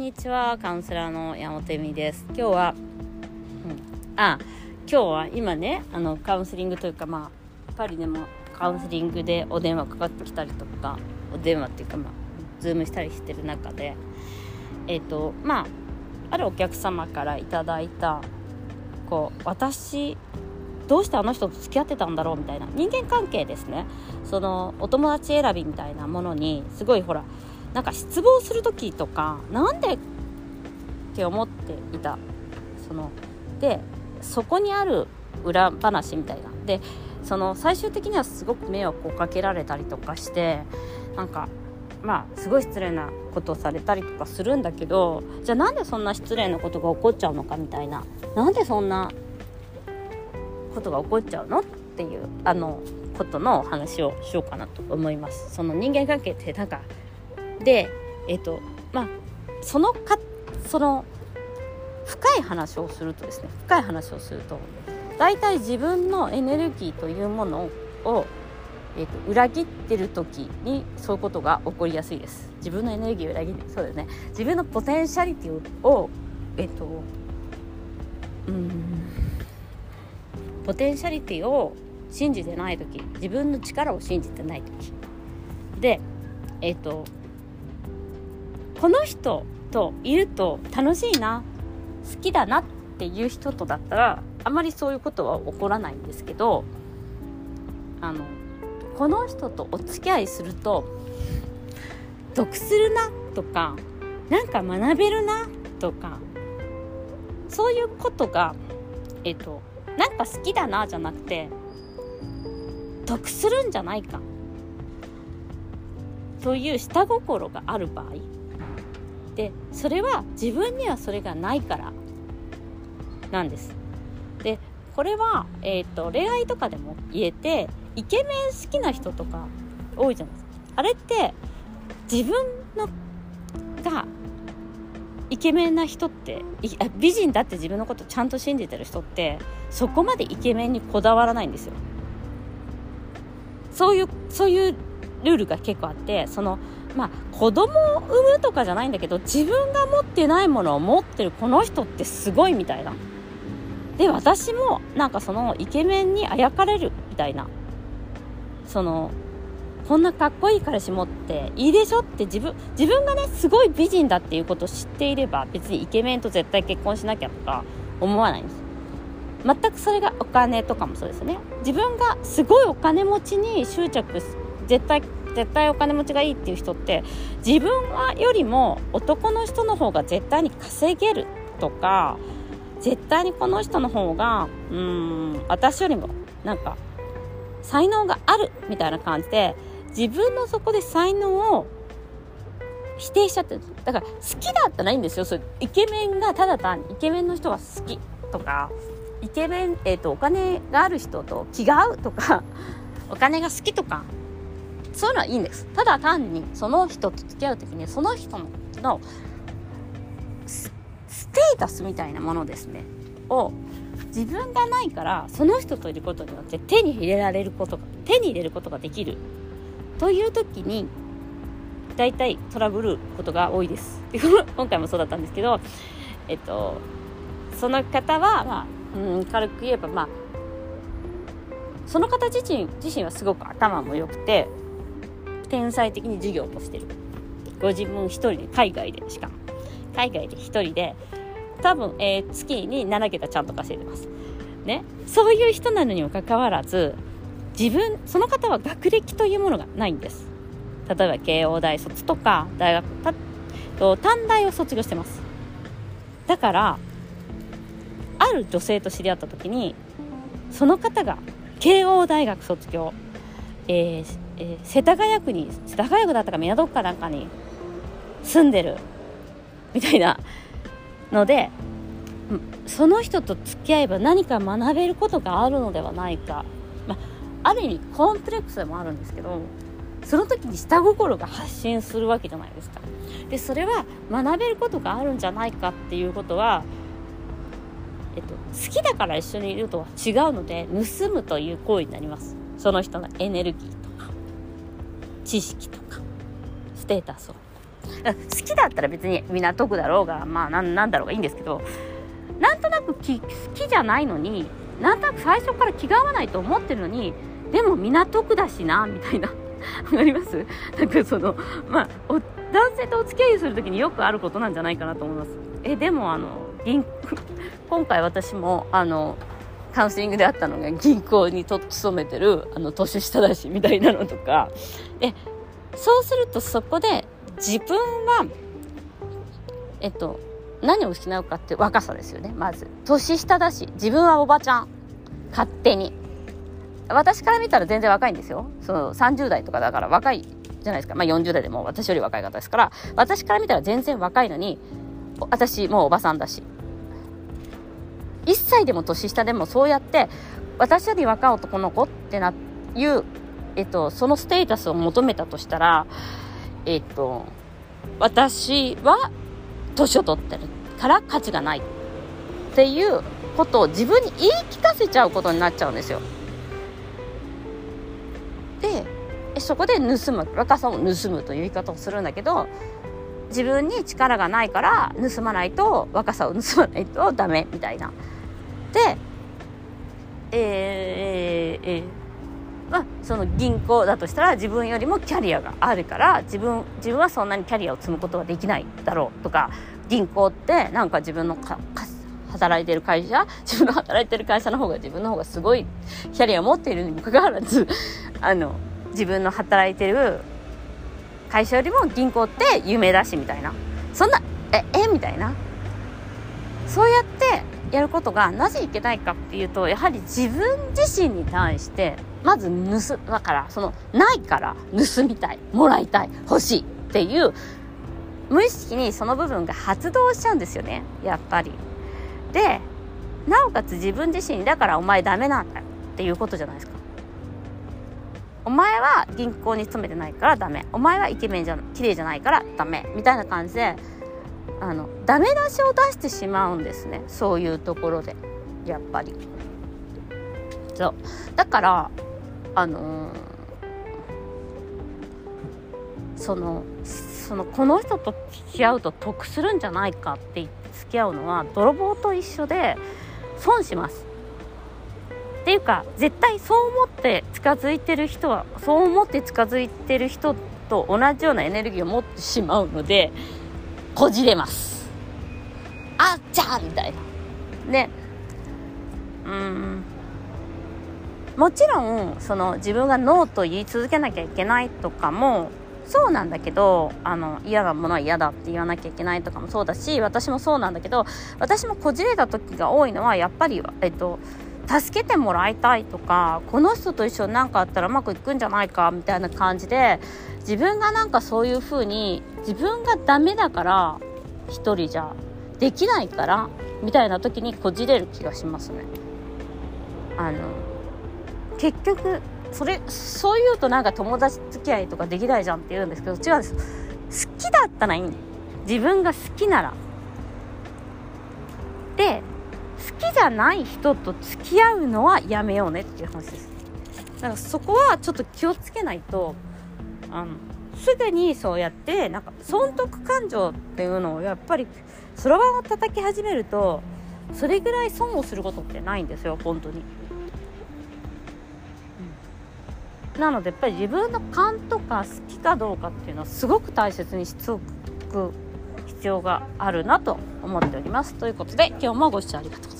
にちはカウンセラーの山本恵美です。今日は、うん、あ今日は今ねあのカウンセリングというかまあパリでもカウンセリングでお電話かかってきたりとかお電話っていうかまあズームしたりしてる中でえっ、ー、とまああるお客様からいただいたこう私どうしてあの人と付き合ってたんだろうみたいな人間関係ですね。そのお友達選びみたいなものにすごいほらなんか失望する時とかなんでって思っていた。そのでそこにある裏話みたいな。でその最終的にはすごく迷惑をかけられたりとかしてなんかまあすごい失礼なことをされたりとかするんだけどじゃあなんでそんな失礼なことが起こっちゃうのかみたいな。なんでそんなことが起こっちゃうのっていうあのことの話をしようかなと思います。その人間関係ってなんかでえっ、とまあそのかその深い話をするとですね深い話をすると大体自分のエネルギーというものを、えーと、裏切ってる時にそういうことが起こりやすいです。自分のエネルギーを裏切ってそうですね。自分のポテンシャリティをえっ、ー、とうん。ポテンシャリティを信じてない時。自分の力を信じてない時。でえっ、ー、とこの人といると楽しいな好きだなっていう人とだったらあまりそういうことは起こらないんですけどあのこの人とお付き合いすると得するなとかなんか学べるなとかそういうことがえっとなんか好きだなじゃなくて得するんじゃないかという下心がある場合でそれは自分にはそれがないからなんです。でこれは、えーと、恋愛とかでも言えてイケメン好きな人とか多いじゃないですか。あれって自分のがイケメンな人って美人だって自分のことちゃんと信じてる人ってそこまでイケメンにこだわらないんですよ。そういうそういうルールが結構あってそのまあ子供を産むとかじゃないんだけど自分が持ってないものを持ってるこの人ってすごいみたいな。で私もなんかそのイケメンにあやかれるみたいな。そのこんなかっこいい彼氏持っていいでしょって自分自分がねすごい美人だっていうことを知っていれば別にイケメンと絶対結婚しなきゃとか思わないんです。全くそれがお金とかもそうですね。自分がすごいお金持ちに執着絶対絶対お金持ちがいいっていう人って自分よりも男の人の方が絶対に稼げるとか絶対にこの人の方がうん私よりもなんか才能があるみたいな感じで自分のそこで才能を否定しちゃってる。だから好きだったらいいんですよ。それイケメンがただ単にイケメンの人が好きとかイケメン、えーと、お金がある人と気が合うとかお金が好きとかそういうのはいいんです。ただ単にその人と付き合う時にその人のステータスみたいなものですね。を自分がないからその人といることによって手に入れられることが手に入れることができる。という時に大体トラブルことが多いです。今回もそうだったんですけどえっとその方は、まあ、うん軽く言えばまあその方自身自身はすごく頭も良くて天才的に授業をしてる。ご自分一人で海外でしかも。海外で一人で多分、えー、月に7桁ちゃんと稼いでます。ね。そういう人なのにもかかわらず自分その方は学歴というものがないんです。例えば慶応大卒とか大学たと短大を卒業してます。だからある女性と知り合った時にその方が慶応大学卒業、えーえー、世田谷区に世田谷区だったか港区かなんかに住んでる。みたいな。のでその人と付き合えば何か学べることがあるのではないか、まあ、ある意味コンプレックスでもあるんですけどその時に下心が発信するわけじゃないですか。でそれは学べることがあるんじゃないかっていうことは、えっと、好きだから一緒にいるとは違うので盗むという行為になります。その人のエネルギー。知識とかステータスを。好きだったら別に港区だろうがまあなんなんだろうがいいんですけどなんとなく好きじゃないのになんとなく最初から気が合わないと思ってるのにでも港区だしなみたいな。わかります？なんかそのまあ男性とお付き合いする時によくあることなんじゃないかなと思います。えでもあの銀今回私もあのカウンセリングであったのが銀行にと勤めてるあの年下だしみたいなのとか。でそうするとそこで自分はえっと何を失うかって若さですよねまず。年下だし自分はおばちゃん。勝手に。私から見たら全然若いんですよ。その30代とかだから若いじゃないですか。まあ40代でも私より若い方ですから。私から見たら全然若いのに私もうおばさんだし。1歳でも年下でもそうやって私より若い男の子ってないう、えっと、そのステータスを求めたとしたらえっと私は年を取ってるから価値がないっていうことを自分に言い聞かせちゃうことになっちゃうんですよ。でそこで盗む若さを盗むという言い方をするんだけど自分に力がないから盗まないと若さを盗まないとダメみたいな。でえー、えー、まあ、その銀行だとしたら自分よりもキャリアがあるから自分自分はそんなにキャリアを積むことはできないだろうとか銀行ってなんか自分のか働いてる会社 自分の働いてる会社の方が自分の方がすごいキャリアを持っているにもかかわらずあの自分の働いてる会社よりも銀行って有名だしみたいなそんなええ？みたいなそうやってやることがなぜいけないかっていうとやはり自分自身に対してまず盗だからそのないから盗みたいもらいたい欲しいっていう無意識にその部分が発動しちゃうんですよねやっぱり。でなおかつ自分自身だからお前ダメなんだよっていうことじゃないですか。お前は銀行に勤めてないからダメ。お前はイケメンじゃ綺麗じゃないからダメ。みたいな感じであのダメ出しを出してしまうんですね。そういうところで。やっぱり。そう。だからあのー、そのそのこの人と付き合うと得するんじゃないかって言って付き合うのは泥棒と一緒で損します。っていうか絶対そう思って近づいてる人はそう思って近づいてる人と同じようなエネルギーを持ってしまうのでこじれます。あっちゃーみたいな。ね。うん。もちろんその自分がノーと言い続けなきゃいけないとかもそうなんだけどあの嫌なものは嫌だって言わなきゃいけないとかもそうだし私もそうなんだけど私もこじれた時が多いのはやっぱり、えっと、助けてもらいたいとかこの人と一緒に何かあったらうまくいくんじゃないかみたいな感じで自分がなんかそういう風に自分がダメだから一人じゃできないからみたいな時にこじれる気がしますね。あの結局それそう言うとなんか友達付き合いとかできないじゃんって言うんですけど違うんです。好きだったらいい自分が好きなら。じゃない人と付き合うのはやめようねっていう話ですだからそこはちょっと気をつけないとあのすぐにそうやってなんか損得感情っていうのをやっぱりそろばんを叩き始めるとそれぐらい損をすることってないんですよ本当に。なのでやっぱり自分の勘とか好きかどうかっていうのはすごく大切にしておく必要があるなと思っております。ということで今日もご視聴ありがとうございます。